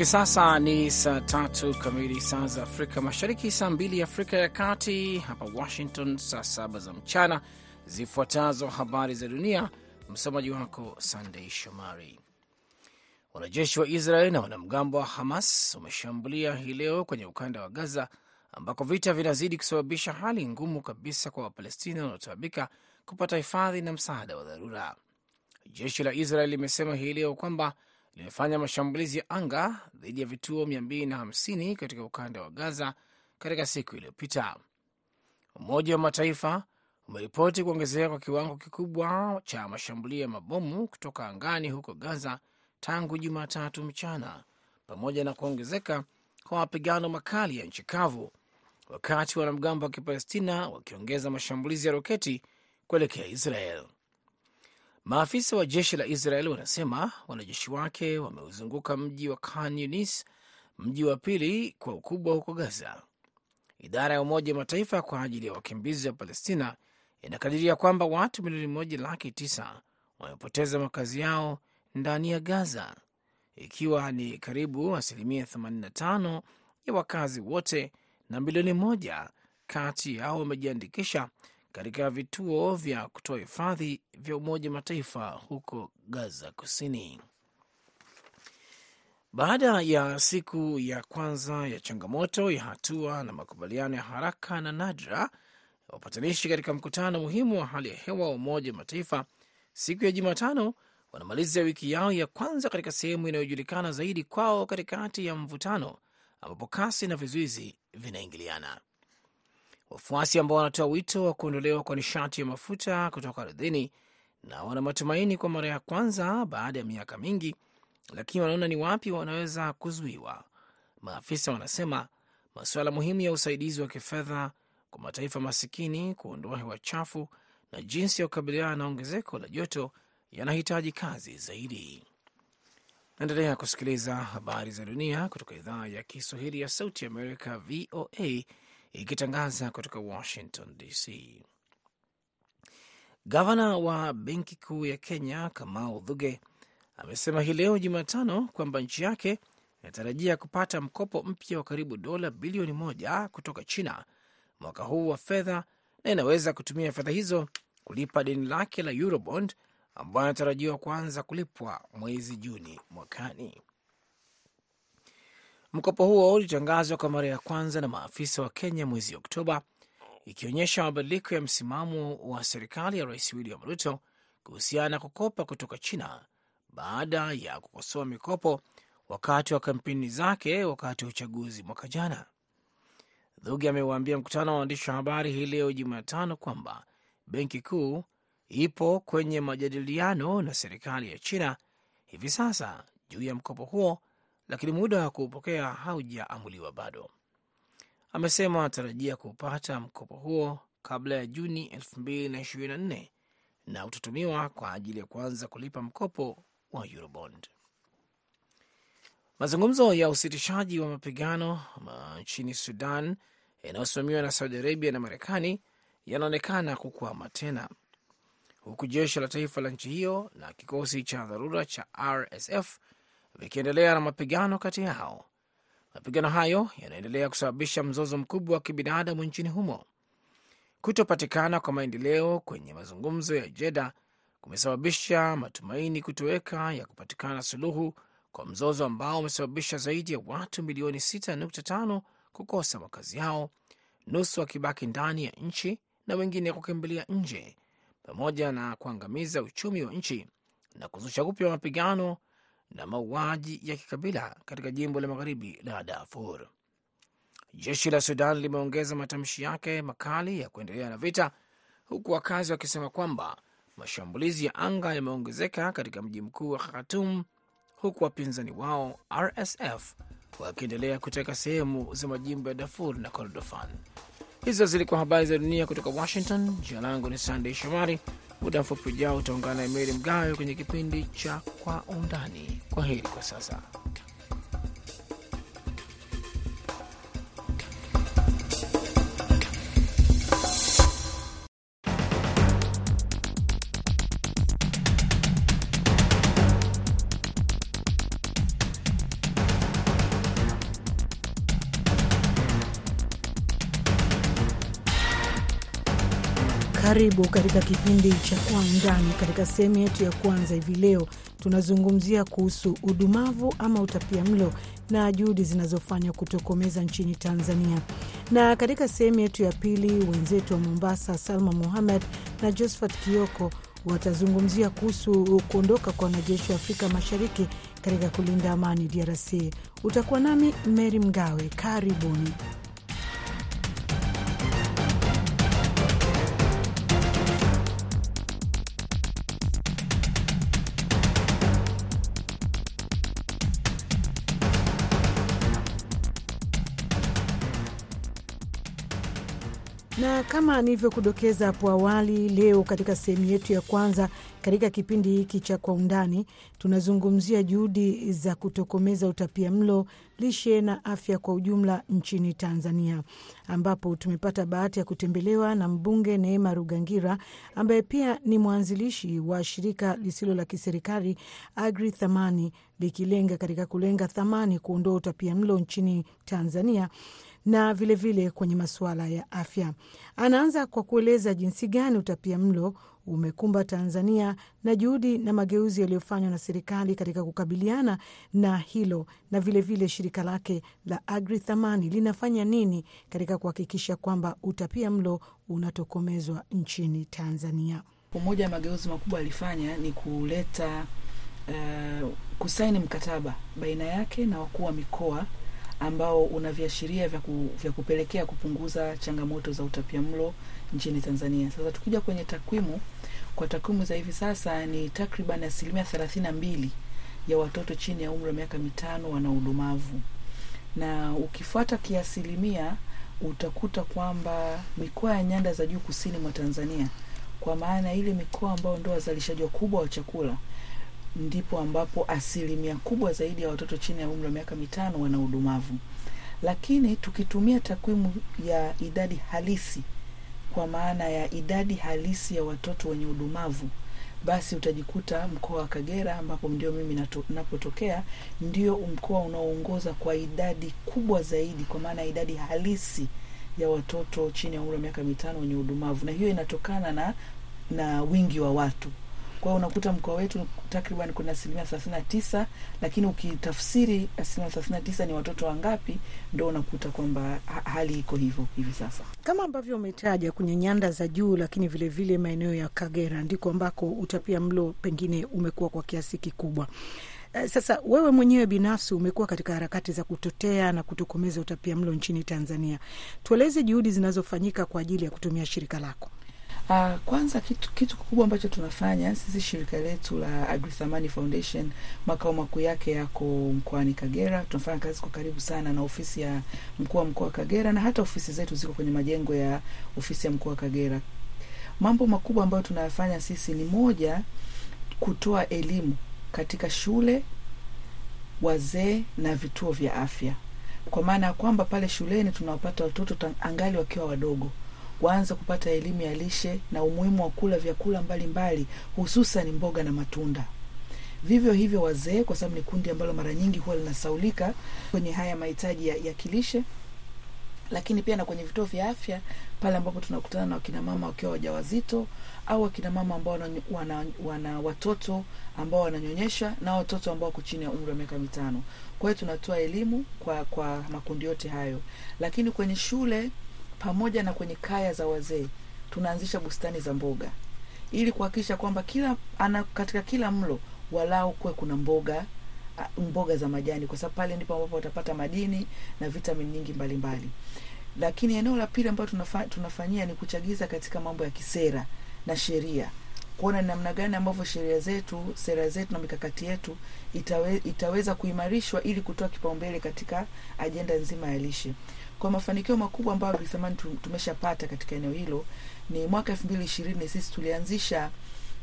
Hivi sasa ni saa tatu kamili saa za Afrika Mashariki, saa mbili Afrika ya Kati, hapa Washington saa saba za mchana. Zifuatazo habari za dunia, msomaji wako Sandei Shomari. Wanajeshi wa Israel na wanamgambo wa Hamas wameshambulia hii leo kwenye ukanda wa Gaza ambako vita vinazidi kusababisha hali ngumu kabisa kwa Wapalestina wanaotaabika kupata hifadhi na msaada wa dharura. Jeshi la Israel limesema hii leo kwamba limefanya mashambulizi ya anga dhidi ya vituo 250 katika ukanda wa Gaza katika siku iliyopita. Umoja wa Mataifa umeripoti kuongezeka kwa kiwango kikubwa cha mashambulio ya mabomu kutoka angani huko Gaza tangu Jumatatu mchana, pamoja na kuongezeka kwa mapigano makali ya nchi kavu, wakati wanamgambo wa Kipalestina wakiongeza mashambulizi ya roketi kuelekea Israel. Maafisa wa jeshi la Israel wanasema wanajeshi wake wameuzunguka mji wa Khan Yunis, mji wa pili kwa ukubwa huko Gaza. Idara ya Umoja wa Mataifa kwa ajili ya wakimbizi wa Palestina inakadiria kwamba watu milioni moja laki tisa wamepoteza makazi yao ndani ya Gaza, ikiwa ni karibu asilimia 85 ya wakazi wote, na milioni moja kati yao wamejiandikisha katika vituo vya kutoa hifadhi vya Umoja Mataifa huko Gaza Kusini. Baada ya siku ya kwanza ya changamoto ya hatua na makubaliano ya haraka na nadra, wapatanishi katika mkutano muhimu wa hali ya hewa wa Umoja Mataifa siku ya Jumatano wanamaliza wiki yao ya kwanza katika sehemu inayojulikana zaidi kwao katikati ya mvutano, ambapo kasi na vizuizi vinaingiliana. Wafuasi ambao wanatoa wito wa kuondolewa kwa nishati ya mafuta kutoka ardhini na wana matumaini kwa mara ya kwanza baada ya miaka mingi, lakini wanaona ni wapi wanaweza kuzuiwa. Maafisa wanasema masuala muhimu ya usaidizi wa kifedha kwa mataifa masikini kuondoa hewa chafu na jinsi ya kukabiliana na ongezeko la joto yanahitaji kazi zaidi. Naendelea kusikiliza habari za dunia kutoka idhaa ya Kiswahili ya Sauti Amerika, VOA, ikitangaza kutoka Washington DC. Gavana wa Benki Kuu ya Kenya Kamau Dhuge amesema hii leo Jumatano kwamba nchi yake inatarajia kupata mkopo mpya wa karibu dola bilioni moja kutoka China mwaka huu wa fedha na inaweza kutumia fedha hizo kulipa deni lake la Eurobond ambayo anatarajiwa kuanza kulipwa mwezi Juni mwakani. Mkopo huo ulitangazwa kwa mara ya kwanza na maafisa wa Kenya mwezi Oktoba, ikionyesha mabadiliko ya msimamo wa serikali ya Rais William Ruto kuhusiana na kukopa kutoka China baada ya kukosoa mikopo wakati wa kampeni zake wakati wa uchaguzi mwaka jana. Dhugi amewaambia mkutano wa waandishi wa habari hii leo Jumatano kwamba benki kuu ipo kwenye majadiliano na serikali ya China hivi sasa juu ya mkopo huo, lakini muda wa kuupokea haujaamuliwa bado. Amesema anatarajia kuupata mkopo huo kabla ya Juni 2024 na utatumiwa kwa ajili ya kuanza kulipa mkopo wa Eurobond. Mazungumzo ya usitishaji wa mapigano nchini Sudan yanayosimamiwa na Saudi Arabia na Marekani yanaonekana kukwama tena huku jeshi la taifa la nchi hiyo na kikosi cha dharura cha RSF vikiendelea na mapigano kati yao. Mapigano hayo yanaendelea kusababisha mzozo mkubwa wa kibinadamu nchini humo. Kutopatikana kwa maendeleo kwenye mazungumzo ya Jeda kumesababisha matumaini kutoweka ya kupatikana suluhu kwa mzozo ambao umesababisha zaidi ya watu milioni 6.5 kukosa makazi yao, nusu wakibaki ndani ya nchi na wengine kukimbilia nje pamoja na kuangamiza uchumi wa nchi na kuzusha upya mapigano na mauaji ya kikabila katika jimbo la magharibi la Darfur. Jeshi la Sudan limeongeza matamshi yake makali ya kuendelea na vita, huku wakazi wakisema kwamba mashambulizi ya anga yameongezeka katika mji mkuu wa Khartoum, huku wapinzani wao RSF wakiendelea kuteka sehemu za majimbo ya Darfur na Kordofan. Hizo zilikuwa habari za dunia kutoka Washington. Jina langu ni Sandey Shomari. Muda mfupi ujao utaungana na Meri Mgawe kwenye kipindi cha Kwa Undani. Kwa heri kwa sasa. Karibu katika kipindi cha Kwa Undani. Katika sehemu yetu ya kwanza hivi leo tunazungumzia kuhusu udumavu ama utapia mlo na juhudi zinazofanywa kutokomeza nchini Tanzania, na katika sehemu yetu ya pili wenzetu wa Mombasa, Salma Muhamed na Josephat Kioko watazungumzia kuhusu kuondoka kwa wanajeshi wa Afrika Mashariki katika kulinda amani DRC. Utakuwa nami Mary Mgawe, karibuni. Kama nilivyokudokeza hapo awali, leo katika sehemu yetu ya kwanza katika kipindi hiki cha Kwa Undani tunazungumzia juhudi za kutokomeza utapia mlo, lishe na afya kwa ujumla nchini Tanzania, ambapo tumepata bahati ya kutembelewa na mbunge Neema Rugangira ambaye pia ni mwanzilishi wa shirika lisilo la kiserikali Agri Thamani likilenga katika kulenga thamani kuondoa utapia mlo nchini Tanzania na vilevile vile kwenye masuala ya afya. Anaanza kwa kueleza jinsi gani utapia mlo umekumba Tanzania na juhudi na mageuzi yaliyofanywa na serikali katika kukabiliana na hilo, na vilevile vile shirika lake la Agri Thamani linafanya nini katika kuhakikisha kwamba utapia mlo unatokomezwa nchini Tanzania. Moja ya mageuzi makubwa alifanya ni kuleta uh, kusaini mkataba baina yake na wakuu wa mikoa ambao una viashiria vya, ku, vya kupelekea kupunguza changamoto za utapiamlo nchini Tanzania. Sasa tukija kwenye takwimu, kwa takwimu za hivi sasa ni takriban asilimia thelathini na mbili ya watoto chini ya umri wa miaka mitano wana udumavu, na ukifuata kiasilimia utakuta kwamba mikoa ya nyanda za juu kusini mwa Tanzania, kwa maana ile mikoa ambayo ndio wazalishaji wakubwa wa chakula ndipo ambapo asilimia kubwa zaidi ya watoto chini ya umri wa miaka mitano wana udumavu. Lakini tukitumia takwimu ya idadi halisi, kwa maana ya idadi halisi ya watoto wenye udumavu, basi utajikuta mkoa wa Kagera ambapo ndio mimi napotokea, ndio mkoa unaoongoza kwa idadi kubwa zaidi, kwa maana ya idadi halisi ya watoto chini ya umri wa miaka mitano wenye udumavu, na hiyo inatokana na na wingi wa watu kwa hiyo unakuta mkoa wetu takriban kuna asilimia thelathini na tisa lakini ukitafsiri asilimia thelathini na tisa ni watoto wangapi, ndo unakuta kwamba hali iko hivyo hivi sasa, kama ambavyo umetaja kwenye nyanda za juu, lakini vilevile maeneo ya Kagera ndiko ambako utapia mlo pengine umekuwa kwa kiasi kikubwa. Sasa wewe mwenyewe binafsi umekuwa katika harakati za kutetea na kutokomeza utapia mlo nchini Tanzania. Tueleze juhudi zinazofanyika kwa ajili ya kutumia shirika lako. Uh, kwanza kitu, kitu kikubwa ambacho tunafanya sisi shirika letu la Agrithamani Foundation makao makuu yake yako mkoani Kagera. Tunafanya kazi kwa karibu sana na ofisi ya mkuu wa mkoa wa Kagera na hata ofisi zetu ziko kwenye majengo ya ofisi ya mkuu wa Kagera. Mambo makubwa ambayo tunayafanya sisi ni moja, kutoa elimu katika shule, wazee na vituo vya afya, kwa maana ya kwamba pale shuleni tunawapata watoto angali wakiwa wadogo waanze kupata elimu ya lishe na umuhimu wa kula vyakula mbalimbali hususan mboga na matunda. Vivyo hivyo wazee, kwa sababu ni kundi ambalo mara nyingi huwa linasaulika kwenye haya mahitaji ya, ya kilishe, lakini pia na kwenye vituo vya afya pale ambapo tunakutana na wakinamama wakiwa wajawazito au wakinamama ambao wana, wana, wana watoto ambao wananyonyesha na watoto ambao wako chini ya umri wa miaka mitano. Kwa hiyo tunatoa elimu kwa kwa makundi yote hayo, lakini kwenye shule pamoja na kwenye kaya za wazee tunaanzisha bustani za mboga ili kuhakikisha kwamba kila ana, katika kila mlo walau kuwe kuna mboga mboga za majani, kwa sababu pale ndipo ambapo watapata madini na vitamini nyingi mbalimbali mbali. Lakini eneo la pili ambayo tunafa, tunafanyia ni kuchagiza katika mambo ya kisera na sheria, kuona namna gani ambavyo sheria zetu, sera zetu na mikakati yetu itawe, itaweza kuimarishwa ili kutoa kipaumbele katika ajenda nzima ya lishe. Kwa mafanikio makubwa ambayo Agrithamani tumeshapata katika eneo hilo ni mwaka elfu mbili ishirini sisi tulianzisha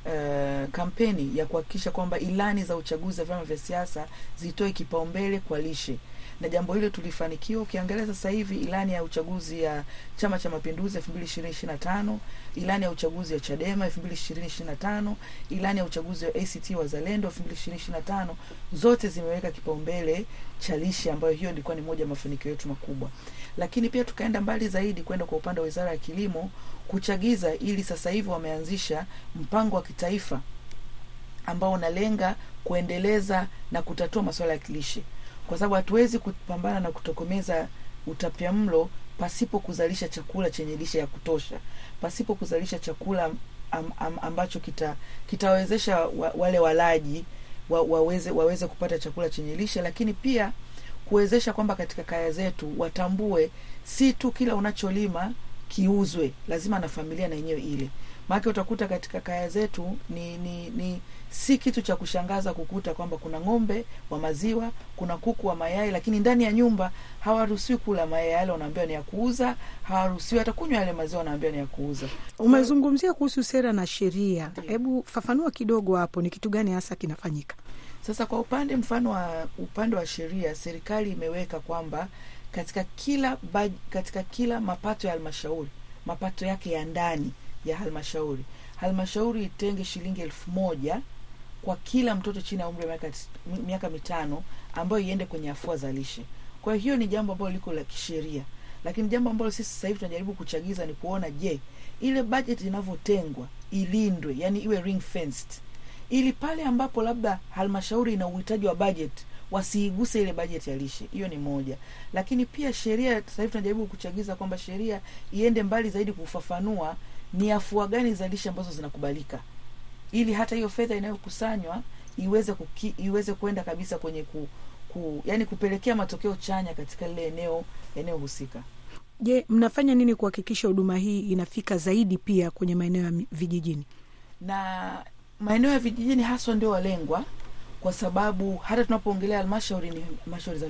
uh, kampeni ya kuhakikisha kwamba ilani za uchaguzi wa vyama vya siasa zitoe kipaumbele kwa lishe, na jambo hilo tulifanikiwa. Ukiangalia sasa hivi ilani ya uchaguzi ya Chama cha Mapinduzi elfu mbili ishirini ishirini na tano ilani ya uchaguzi ya Chadema elfu mbili ishirini ishirini na tano ilani ya uchaguzi wa ACT Wazalendo elfu mbili ishirini ishirini na tano zote zimeweka kipaumbele cha lishe, ambayo hiyo ilikuwa ni moja ya mafanikio yetu makubwa. Lakini pia tukaenda mbali zaidi kwenda kwa upande wa Wizara ya Kilimo kuchagiza, ili sasa hivi wameanzisha mpango wa kitaifa ambao unalenga kuendeleza na kutatua masuala ya kilishe, kwa sababu hatuwezi kupambana na kutokomeza utapiamlo pasipo kuzalisha chakula chenye lishe ya kutosha, pasipo kuzalisha chakula am, am, ambacho kita kitawezesha wa, wale walaji wa, waweze waweze kupata chakula chenye lishe, lakini pia kuwezesha kwamba katika kaya zetu watambue si tu kila unacholima kiuzwe, lazima na familia na yenyewe ile. Maana utakuta katika kaya zetu ni, ni, ni si kitu cha kushangaza kukuta kwamba kuna ng'ombe wa maziwa, kuna kuku wa mayai, lakini ndani ya nyumba hawaruhusiwi kula mayai yale, wanaambiwa ni ya kuuza. Hawaruhusiwi hata kunywa yale maziwa, wanaambiwa ni ya kuuza. Umezungumzia kuhusu sera na sheria, hebu fafanua kidogo hapo, ni kitu gani hasa kinafanyika? Sasa kwa upande mfano wa upande wa sheria, serikali imeweka kwamba katika kila baj, katika kila mapato ya halmashauri, mapato yake ya ndani ya halmashauri, halmashauri itenge shilingi elfu moja kwa kila mtoto chini ya umri wa miaka, mitano ambayo iende kwenye afua za lishe. Kwa hiyo ni jambo ambalo liko la kisheria, lakini jambo ambalo sisi sasa hivi tunajaribu kuchagiza ni kuona, je, ile budget inavyotengwa ilindwe, yani iwe ring fenced ili pale ambapo labda halmashauri ina uhitaji wa budget wasiiguse ile bajeti ya lishe. Hiyo ni moja, lakini pia sheria sasa hivi tunajaribu kuchagiza kwamba sheria iende mbali zaidi kufafanua ni afua gani za lishe ambazo zinakubalika, ili hata hiyo fedha inayokusanywa iweze kuki, iweze kwenda kabisa kwenye ku, ku, yani kupelekea matokeo chanya katika lile eneo eneo husika. Je, mnafanya nini kuhakikisha huduma hii inafika zaidi pia kwenye maeneo ya vijijini? na maeneo ya vijijini haswa ndio walengwa, kwa sababu hata tunapoongelea halmashauri ni halmashauri za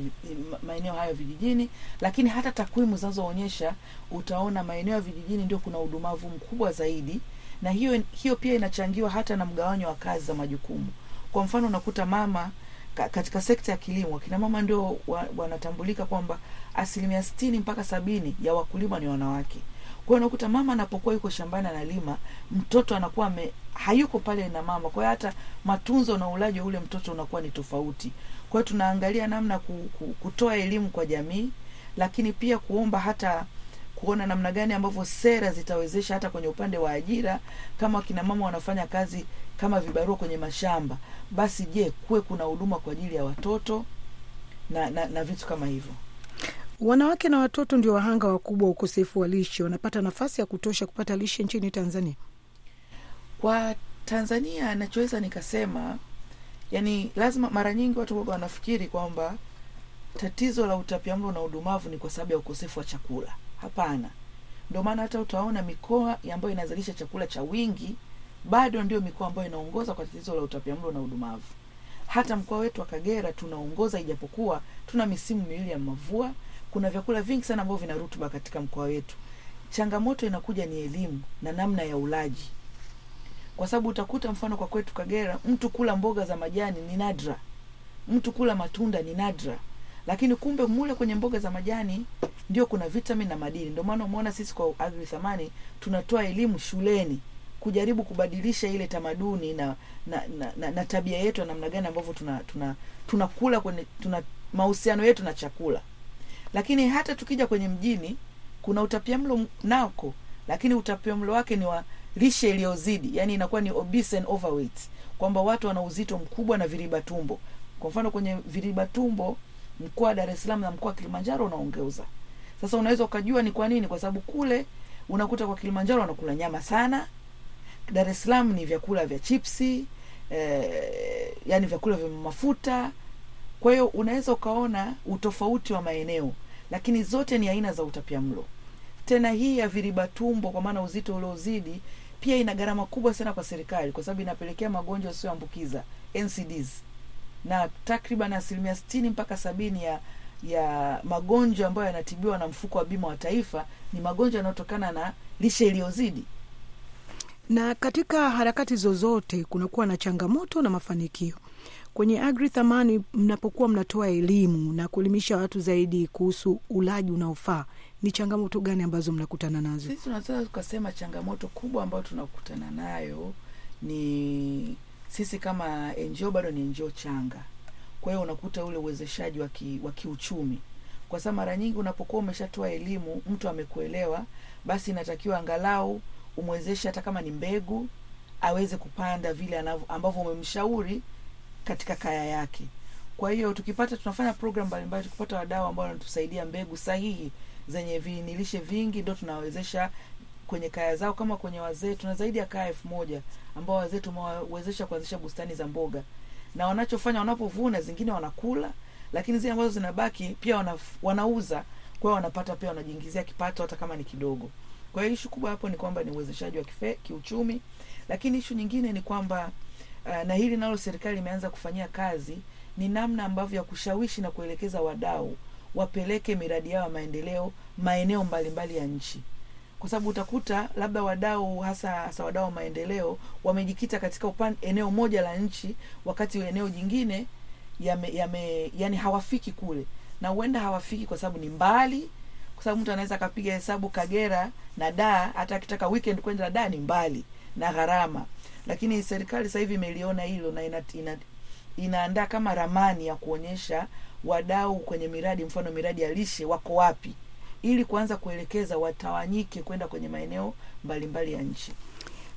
maeneo hayo vijijini, lakini hata takwimu zinazoonyesha utaona maeneo ya vijijini ndio kuna udumavu mkubwa zaidi, na hiyo hiyo pia inachangiwa hata na mgawanyo wa kazi za majukumu. Kwa mfano unakuta mama katika sekta ya kilimo, kina mama ndio wa, wanatambulika kwamba asilimia sitini mpaka sabini ya wakulima ni wanawake. Kwa unakuta mama anapokuwa yuko shambani analima, mtoto anakuwa me, hayuko pale na mama. Kwa hiyo hata matunzo na ulaji wa ule mtoto unakuwa ni tofauti. Kwa hiyo tunaangalia namna ku, kutoa elimu kwa jamii, lakini pia kuomba hata kuona namna gani ambavyo sera zitawezesha hata kwenye upande wa ajira, kama kina mama wanafanya kazi kama vibarua kwenye mashamba, basi je, kuwe kuna huduma kwa ajili ya watoto na, na, na vitu kama hivyo. Wanawake na watoto ndio wahanga wakubwa wa ukosefu wa lishe. Wanapata nafasi ya kutosha kupata lishe nchini Tanzania? Kwa Tanzania, nachoweza nikasema, yani lazima, mara nyingi watu wanafikiri kwamba tatizo la utapiamlo na udumavu ni kwa sababu ya ukosefu wa chakula. Hapana, ndio maana hata utaona mikoa ambayo inazalisha chakula cha wingi bado ndio mikoa ambayo inaongoza kwa tatizo la utapiamlo na udumavu. Hata mkoa wetu wa Kagera tunaongoza, ijapokuwa tuna misimu miwili ya mavua kuna vyakula vingi sana ambavyo vina rutuba katika mkoa wetu. Changamoto inakuja ni elimu na namna ya ulaji, kwa sababu utakuta mfano kwa kwetu Kagera, mtu kula mboga za majani ni nadra, mtu kula matunda ni nadra, lakini kumbe mule kwenye mboga za majani ndio kuna vitamin na madini. Ndio maana umeona sisi kwa Agri Thamani tunatoa elimu shuleni kujaribu kubadilisha ile tamaduni na na, na, na, na tabia yetu na namna gani ambavyo tuna tuna tunakula kwenye tuna mahusiano yetu na chakula lakini hata tukija kwenye mjini kuna utapiamlo nako, lakini utapiamlo wake ni wa lishe iliyozidi, yani inakuwa ni obese and overweight, kwamba watu wana uzito mkubwa na viriba tumbo. Kwa mfano kwenye viriba tumbo mkoa wa Dar es Salaam na mkoa wa Kilimanjaro unaongeza. Sasa unaweza ukajua ni kwa nini, kwa sababu kule unakuta kwa Kilimanjaro wanakula nyama sana, Dar es Salaam ni vyakula vya chipsi eh, yani vyakula vya mafuta kwa hiyo unaweza ukaona utofauti wa maeneo, lakini zote ni aina za utapiamlo. Tena hii ya viriba tumbo, kwa maana uzito uliozidi, pia ina gharama kubwa sana kwa serikali, kwa sababu inapelekea magonjwa yasiyoambukiza NCDs, na takriban asilimia sitini mpaka sabini ya ya magonjwa ambayo yanatibiwa na mfuko wa bima wa taifa ni magonjwa yanayotokana na lishe iliyozidi. Na katika harakati zozote kunakuwa na changamoto na mafanikio kwenye Agri Thamani, mnapokuwa mnatoa elimu na kuelimisha watu zaidi kuhusu ulaji unaofaa, ni changamoto gani ambazo mnakutana nazo? Sisi tunaweza tukasema changamoto kubwa ambayo tunakutana nayo ni sisi kama NGO bado ni NGO changa, kwa hiyo unakuta ule uwezeshaji wa kiuchumi, kwa sababu mara nyingi unapokuwa umeshatoa elimu, mtu amekuelewa, basi inatakiwa angalau umwezeshe hata kama ni mbegu aweze kupanda vile ambavyo umemshauri katika kaya yake. Kwa hiyo tukipata, tunafanya program mbalimbali, tukipata wadau ambao wanatusaidia mbegu sahihi zenye viinilishe vingi, ndo tunawezesha kwenye kaya zao. Kama kwenye wazee, tuna zaidi ya kaya elfu moja ambao wazee tumewawezesha kuanzisha bustani za mboga, na wanachofanya wanapovuna, zingine wanakula, lakini zile ambazo zinabaki pia wana, wanauza. Kwa wanapata pia, wanajiingizia kipato hata kama ni kidogo. Kwa hiyo ishu kubwa hapo ni kwamba ni uwezeshaji wa kife, kiuchumi, lakini ishu nyingine ni kwamba uh, na hili nalo serikali imeanza kufanyia kazi ni namna ambavyo ya kushawishi na kuelekeza wadau wapeleke miradi yao ya maendeleo maeneo mbalimbali ya nchi kwa sababu utakuta labda wadau hasa hasa wadau wa maendeleo wamejikita katika upan, eneo moja la nchi wakati eneo jingine yame, yame, yani hawafiki kule. Na huenda hawafiki kwa sababu ni mbali kwa sababu mtu anaweza akapiga hesabu Kagera na Dar, hata akitaka weekend kwenda Dar ni mbali na gharama, lakini serikali sasa hivi imeliona hilo na ina, ina, inaandaa kama ramani ya kuonyesha wadau kwenye miradi, mfano miradi ya lishe wako wapi, ili kuanza kuelekeza watawanyike kwenda kwenye maeneo mbalimbali ya nchi.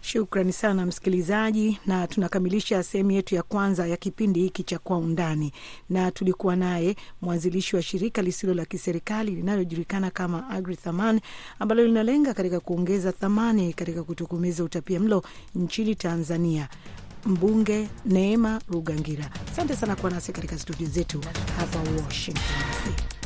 Shukrani sana msikilizaji, na tunakamilisha sehemu yetu ya kwanza ya kipindi hiki cha Kwa Undani, na tulikuwa naye mwanzilishi wa shirika lisilo la kiserikali linalojulikana kama Agri Thaman ambalo linalenga katika kuongeza thamani katika kutokomeza utapia mlo nchini Tanzania, mbunge Neema Rugangira. Asante sana kuwa nasi katika studio zetu hapa Washington DC.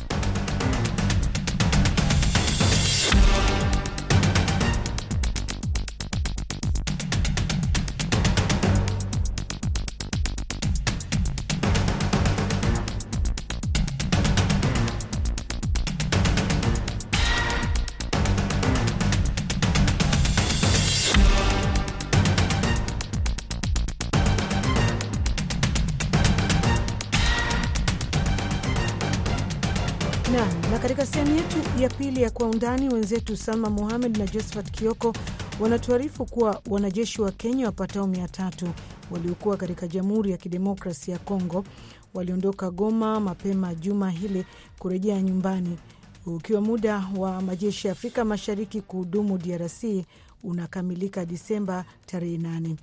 Undani, wenzetu Salma Muhamed na Josephat Kioko wanatuarifu kuwa wanajeshi wa Kenya wapatao mia tatu waliokuwa katika Jamhuri ya Kidemokrasi ya Kongo waliondoka Goma mapema juma hili kurejea nyumbani, ukiwa muda wa majeshi ya Afrika Mashariki kuhudumu DRC unakamilika Disemba tarehe nane.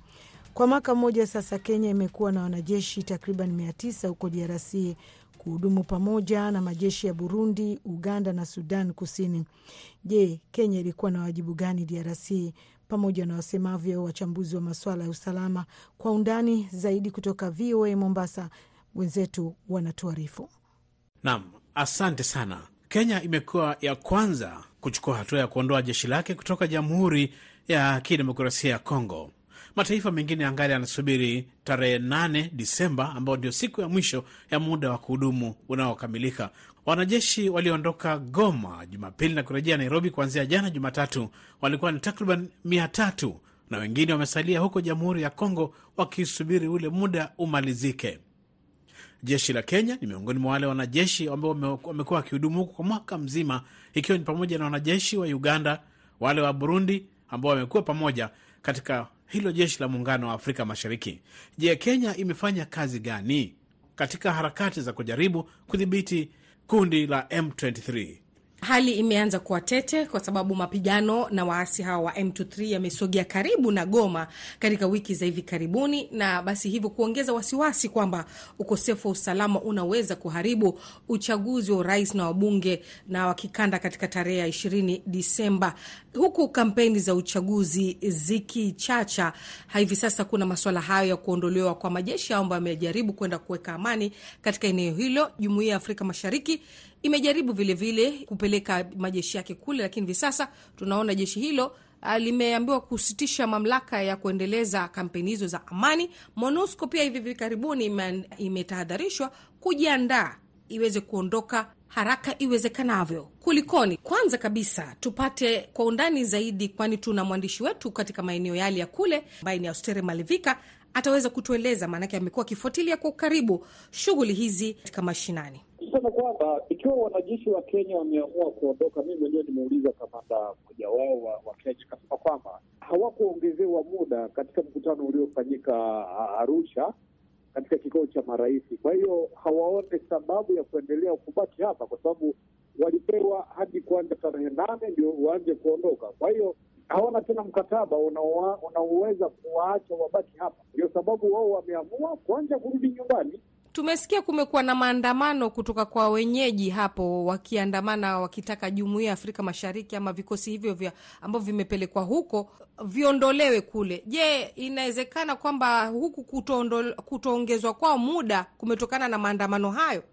Kwa mwaka mmoja sasa, Kenya imekuwa na wanajeshi takriban mia tisa huko DRC kuhudumu pamoja na majeshi ya Burundi, Uganda na Sudan Kusini. Je, Kenya ilikuwa na wajibu gani DRC? Pamoja na wasemavyo wachambuzi wa masuala ya usalama. Kwa undani zaidi kutoka VOA Mombasa, wenzetu wanatuarifu. Naam, asante sana. Kenya imekuwa ya kwanza kuchukua hatua ya kuondoa jeshi lake kutoka Jamhuri ya Kidemokrasia ya Kongo. Mataifa mengine angali yanasubiri tarehe 8 Disemba, ambao ndio siku ya mwisho ya muda wa kuhudumu unaokamilika. Wanajeshi walioondoka Goma Jumapili na kurejea Nairobi kuanzia jana Jumatatu walikuwa ni takriban mia na wengine wamesalia huko Jamhuri ya Kongo wakisubiri ule muda umalizike. Jeshi la Kenya ni miongoni mwa wale wanajeshi ambao wamekuwa wakihudumu huku kwa mwaka mzima, ikiwa ni pamoja na wanajeshi wa Uganda, wale wa Burundi ambao wamekuwa pamoja katika hilo jeshi la muungano wa Afrika Mashariki. Je, Kenya imefanya kazi gani katika harakati za kujaribu kudhibiti kundi la M23? Hali imeanza kuwa tete kwa sababu mapigano na waasi hawa wa M23 yamesogea karibu na Goma katika wiki za hivi karibuni, na basi hivyo kuongeza wasiwasi kwamba ukosefu wa usalama unaweza kuharibu uchaguzi wa urais na wabunge na wakikanda katika tarehe ya 20 Disemba, huku kampeni za uchaguzi zikichacha. Hivi sasa kuna masuala hayo ya kuondolewa kwa majeshi ambayo yamejaribu kwenda kuweka amani katika eneo hilo. Jumuiya ya Afrika Mashariki imejaribu vilevile vile kupeleka majeshi yake kule, lakini hivi sasa tunaona jeshi hilo limeambiwa kusitisha mamlaka ya kuendeleza kampeni hizo za amani. MONUSCO pia hivi hivi karibuni imetahadharishwa kujiandaa iweze kuondoka haraka iwezekanavyo. Kulikoni? Kwanza kabisa tupate kwa undani zaidi, kwani tuna mwandishi wetu katika maeneo yale ya kule ambaye ni Austere Malivika ataweza kutueleza, maanake amekuwa akifuatilia kwa ukaribu shughuli hizi katika mashinani. Tuseme kwamba ikiwa wanajeshi wa Kenya wameamua kuondoka, mimi mwenyewe nimeuliza kamanda mmoja wao wa, wa Kenya, akasema kwamba hawakuongezewa muda katika mkutano uliofanyika Arusha katika kikao cha marais. Kwa hiyo hawaone sababu ya kuendelea kubaki hapa, kwa sababu walipewa hadi kuanza tarehe nane ndio waanze kuondoka. Kwa hiyo hawana tena mkataba unaoweza kuwaacha wabaki hapa. Ndio sababu wao wameamua kwanza kurudi nyumbani. Tumesikia kumekuwa na maandamano kutoka kwa wenyeji hapo, wakiandamana wakitaka jumuiya ya Afrika Mashariki ama vikosi hivyo vya ambavyo vimepelekwa huko viondolewe kule. Je, inawezekana kwamba huku kutoongezwa kwao muda kumetokana na maandamano hayo?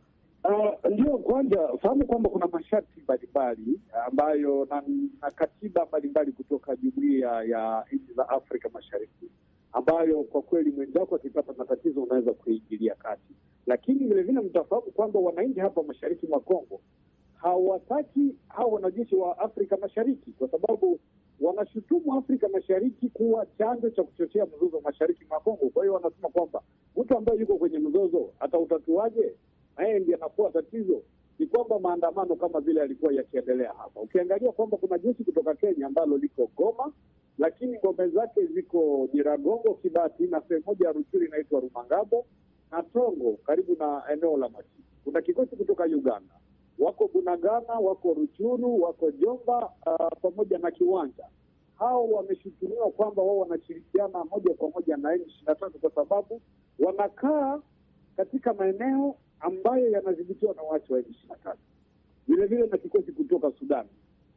Uh, ndio, kwanza fahamu kwamba kuna masharti mbalimbali ambayo na, na katiba mbalimbali kutoka jumuiya ya nchi za Afrika Mashariki ambayo kwa kweli mwenzako akipata matatizo unaweza kuingilia kati, lakini vilevile mtafahamu kwamba wananchi hapa mashariki mwa Kongo hawataki hao wanajeshi wa Afrika Mashariki kwa sababu wanashutumu Afrika Mashariki kuwa chanzo cha kuchochea mzozo mashariki mwa Kongo. Kwa hiyo wanasema kwamba mtu ambaye yuko kwenye mzozo atautatuaje? Na yeye ndiye anakuwa tatizo. Ni kwamba maandamano kama vile yalikuwa yakiendelea hapa. Ukiangalia kwamba kuna jeshi kutoka Kenya ambalo liko Goma, lakini ngome zake ziko Nyiragongo, Kibati na sehemu moja ya Ruchuru inaitwa Rumangabo na Tongo, karibu na eneo la Masisi. Kuna kikosi kutoka Uganda, wako Bunagana, wako Ruchuru, wako Jomba uh, pamoja na Kiwanja. Hao wameshutumiwa kwamba wao wanashirikiana moja kwa moja na M ishirini na tatu kwa sababu wanakaa katika maeneo ambayo yanadhibitiwa na waasi wa M ishirini na tatu, vilevile na kikosi kutoka Sudan,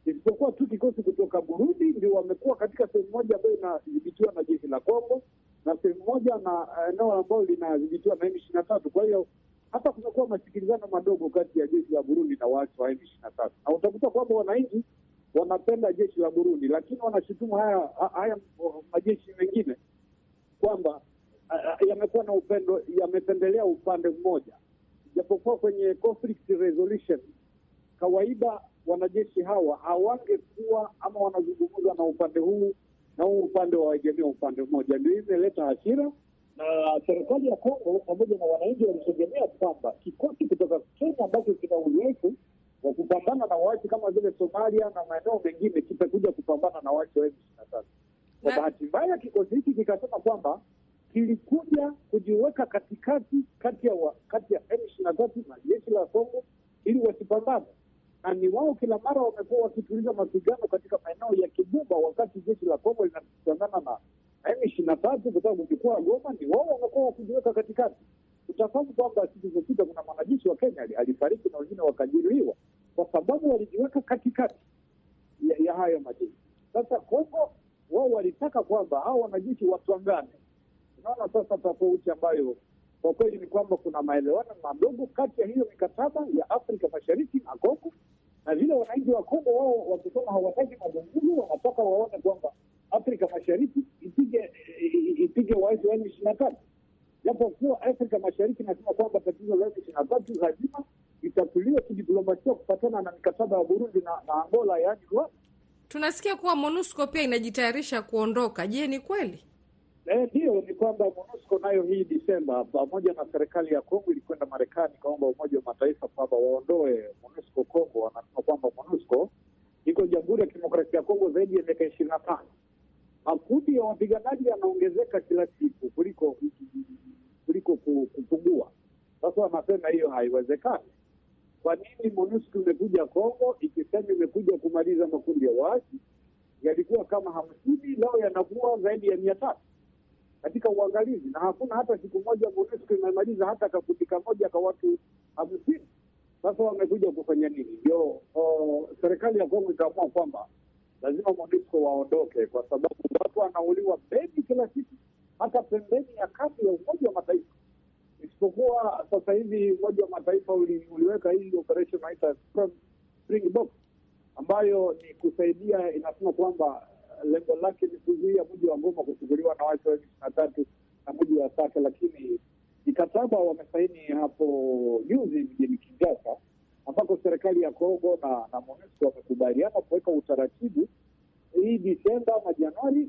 isipokuwa tu kikosi kutoka Burundi ndio wamekuwa katika sehemu moja ambayo inadhibitiwa na jeshi la Kongo na sehemu moja na eneo ambayo linadhibitiwa na M ishirini na tatu. Kwa hiyo hata kumekuwa masikilizano madogo kati ya jeshi la Burundi na waasi wa M ishirini na tatu, na utakuta kwamba wananchi wanapenda jeshi la Burundi, lakini wanashutumu haya haya majeshi mengine kwamba yamekuwa na upendo, yamependelea upande mmoja japokuwa kwenye conflict resolution kawaida wanajeshi hawa hawangekuwa ama wanazungumza na upande huu na huu upande wa waegemea upande mmoja. Ndio imeleta hasira, na serikali ya Kongo pamoja na wananchi walitegemea kwamba kikosi kutoka Kenya ambacho kina uzoefu wa kupambana na waasi kama vile Somalia na maeneo mengine kitakuja kupambana na waasi wa M ishirini na tatu. Kwa bahati mbaya, kikosi hiki kikasema kwamba kilikuja kujiweka katikati kati ya kati ya M ishirini na tatu na jeshi la Kongo ili wasipambane, na ni wao kila mara wamekuwa wakituliza mapigano katika maeneo ya Kibumba, wakati jeshi la Kongo linapigana na M ishirini na tatu kwa sababu Goma ni wao wamekuwa wakijiweka katikati. Utafahamu kwamba siku zilizopita kuna mwanajeshi wa Kenya alifariki na wengine wakajeruhiwa kwa sababu walijiweka katikati ya, ya hayo majeshi. Sasa Kongo wao walitaka kwamba hao wanajeshi watwangane Unaona sasa tofauti ambayo kwa kweli ni kwamba kuna maelewano madogo kati ya hiyo mikataba ya Afrika Mashariki na Kongo, na vile wananchi wa Kongo wao wakisema hawataki mazungumzo, wanataka waone kwamba Afrika Mashariki ipige ipige waasi wa ishirini na tatu, japo kuwa Afrika Mashariki nasema kwamba tatizo la ishirini na tatu lazima itatuliwe kidiplomasia kupatana na mikataba ya Burundi na, na Angola, yaani Rwanda. Tunasikia kuwa MONUSCO pia inajitayarisha kuondoka. Je, ni kweli? Ndiyo, ni kwamba MONUSCO nayo hii Disemba pamoja na serikali ya Kongo ilikwenda Marekani kaomba Umoja wa Mataifa kwamba waondoe MONUSCO Kongo. Wanasema kwamba MONUSCO iko Jamhuri ya Kidemokrasia ya Kongo zaidi ya miaka ishirini na tano. Makundi ya wapiganaji yanaongezeka kila siku kuliko kuliko kupungua. Sasa wanasema hiyo haiwezekani. Kwa nini MONUSCO imekuja Kongo ikisema imekuja kumaliza makundi ya waasi? Yalikuwa kama hamsini, leo yanakuwa zaidi ya mia tatu katika uangalizi na hakuna hata siku moja MONUSCO imemaliza hata kakundi kamoja kwa watu hamsini. Sasa wamekuja kufanya nini? Ndio serikali ya Kongo ikaamua kwamba lazima MONUSCO waondoke, kwa sababu watu wanauliwa Beni kila siku, hata pembeni ya kambi ya Umoja wa Mataifa. Isipokuwa sasa hivi Umoja wa Mataifa uli, uliweka hii operation naita Springbok ambayo ni kusaidia, inasema kwamba lengo lake ni kuzuia mji wa Goma kuchukuliwa na waasi wa ishirini na tatu na mji wa Sake, lakini mikataba wamesaini hapo juzi mjini Kinshasa, ambako serikali ya Kongo na na MONUSCO wamekubaliana kuweka utaratibu hii Disemba ama Januari.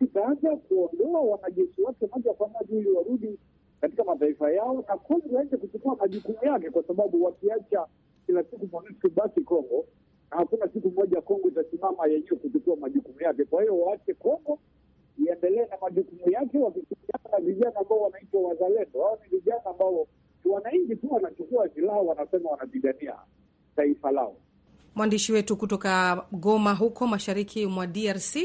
Itaanza kuondoa wanajeshi wake moja kwa moja ili warudi katika mataifa yao na Kongo aende kuchukua majukumu yake, kwa sababu wakiacha kila siku MONUSCO basi Kongo hakuna siku moja Kongo itasimama yenyewe kuchukua majukumu yake. Kwa hiyo waache Kongo iendelee na majukumu yake, wakishirikiana na vijana ambao wanaitwa wazalendo. Hao ni vijana ambao wananchi tu wanachukua silaha, wanasema wanapigania taifa lao. Mwandishi wetu kutoka Goma huko mashariki mwa DRC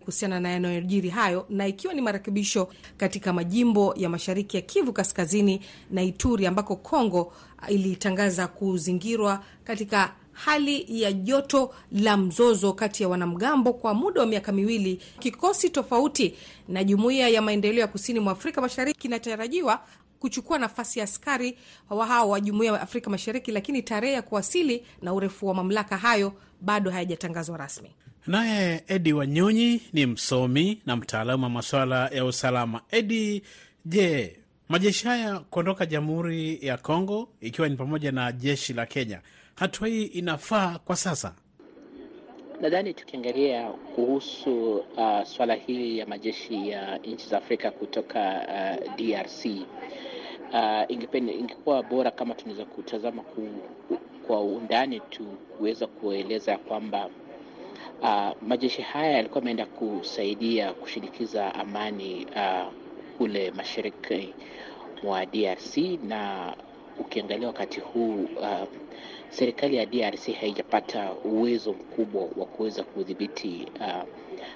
kuhusiana na yanayojiri hayo, na ikiwa ni marekebisho katika majimbo ya mashariki ya Kivu Kaskazini na Ituri ambako Kongo ilitangaza kuzingirwa katika hali ya joto la mzozo kati ya wanamgambo kwa muda wa miaka miwili. Kikosi tofauti na jumuiya ya maendeleo ya kusini mwa Afrika Mashariki kinatarajiwa kuchukua nafasi ya askari wa hao wa jumuiya ya Afrika Mashariki, lakini tarehe ya kuwasili na urefu wa mamlaka hayo bado hayajatangazwa rasmi. Naye Edi Wanyonyi ni msomi na mtaalamu wa masuala ya usalama. Edi, je, majeshi haya kuondoka Jamhuri ya Kongo ikiwa ni pamoja na jeshi la Kenya, hatua hii inafaa kwa sasa? Nadhani tukiangalia kuhusu uh, swala hili ya majeshi ya nchi za Afrika kutoka uh, DRC uh, ingekuwa bora kama tunaweza kutazama ku, kwa undani tu kuweza kueleza kwamba uh, majeshi haya yalikuwa ameenda kusaidia kushinikiza amani uh, kule mashariki mwa DRC na ukiangalia wakati huu uh, serikali ya DRC haijapata uwezo mkubwa wa kuweza kudhibiti uh,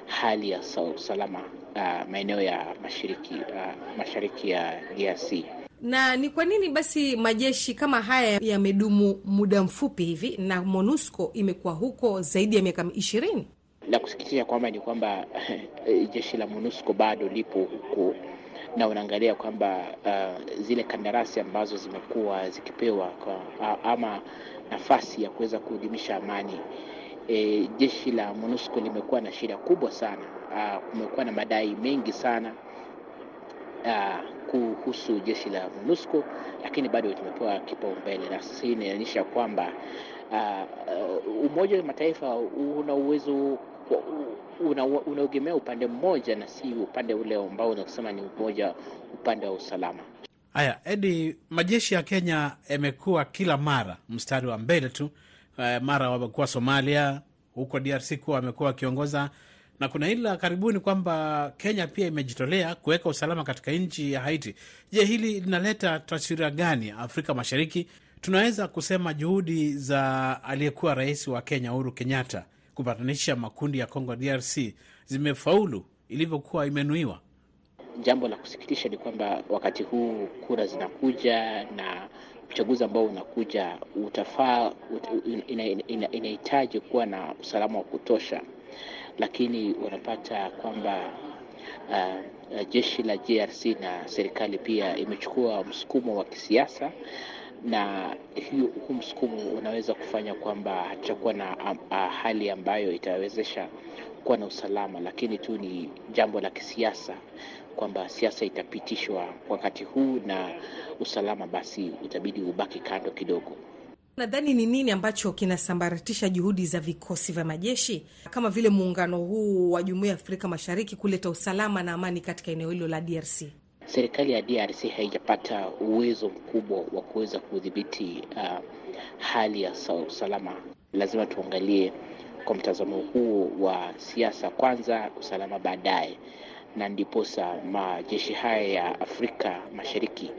hali ya usalama uh, maeneo ya mashariki uh, mashariki ya DRC. Na ni kwa nini basi majeshi kama haya yamedumu muda mfupi hivi na MONUSCO imekuwa huko zaidi ya miaka ishirini? La kusikitisha kwamba ni kwamba jeshi la MONUSCO bado lipo huko na unaangalia kwamba uh, zile kandarasi ambazo zimekuwa zikipewa kwa, ama nafasi ya kuweza kuhudumisha amani e, jeshi la MONUSCO limekuwa na shida kubwa sana. Kumekuwa na madai mengi sana uh, kuhusu jeshi la MONUSCO, lakini bado limepewa kipaumbele, na hii inaonyesha kwamba uh, Umoja wa Mataifa una uwezo unaegemea una upande mmoja na si upande ule ambao unasema ni umoja upande wa usalama. Haya, Edi, majeshi ya Kenya yamekuwa kila mara mstari wa mbele tu. Uh, mara wamekuwa Somalia, huko DRC kuwa wamekuwa wakiongoza, na kuna hili la karibuni kwamba Kenya pia imejitolea kuweka usalama katika nchi ya Haiti. Je, hili linaleta taswira gani Afrika Mashariki? Tunaweza kusema juhudi za aliyekuwa rais wa Kenya Uhuru Kenyatta kupatanisha makundi ya Congo DRC zimefaulu ilivyokuwa imenuiwa. Jambo la kusikitisha ni kwamba wakati huu kura zinakuja na uchaguzi ambao unakuja utafaa ut, inahitaji ina, ina, kuwa na usalama wa kutosha, lakini unapata kwamba uh, jeshi la grc na serikali pia imechukua msukumo wa kisiasa na huu msukumo unaweza kufanya kwamba hatutakuwa na a, a, hali ambayo itawezesha kuwa na usalama, lakini tu ni jambo la kisiasa kwamba siasa itapitishwa wakati huu na usalama basi utabidi ubaki kando kidogo. Nadhani ni nini ambacho kinasambaratisha juhudi za vikosi vya majeshi kama vile muungano huu wa Jumuiya ya Afrika Mashariki kuleta usalama na amani katika eneo hilo la DRC? Serikali ya DRC haijapata uwezo mkubwa wa kuweza kudhibiti uh, hali ya usalama. Lazima tuangalie kwa mtazamo huo wa siasa kwanza, usalama baadaye, na ndiposa majeshi haya ya Afrika Mashariki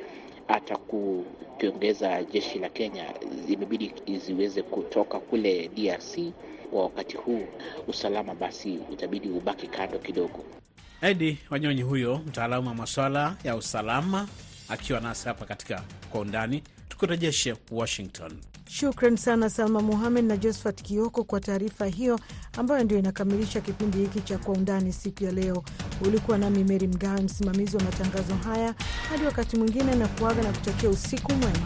hata kukiongeza jeshi la Kenya imebidi ziweze kutoka kule DRC kwa wakati huu, usalama basi utabidi ubaki kando kidogo. Edi Wanyonyi huyo mtaalamu wa maswala ya usalama akiwa nasi hapa katika Kwa Undani. Tukurejeshe Washington. Shukran sana Salma Muhamed na Josephat Kioko kwa taarifa hiyo ambayo ndio inakamilisha kipindi hiki cha Kwa Undani siku ya leo. Ulikuwa nami Meri Mgawe, msimamizi wa matangazo haya. Hadi wakati mwingine, na kuaga na kutokea usiku mwema.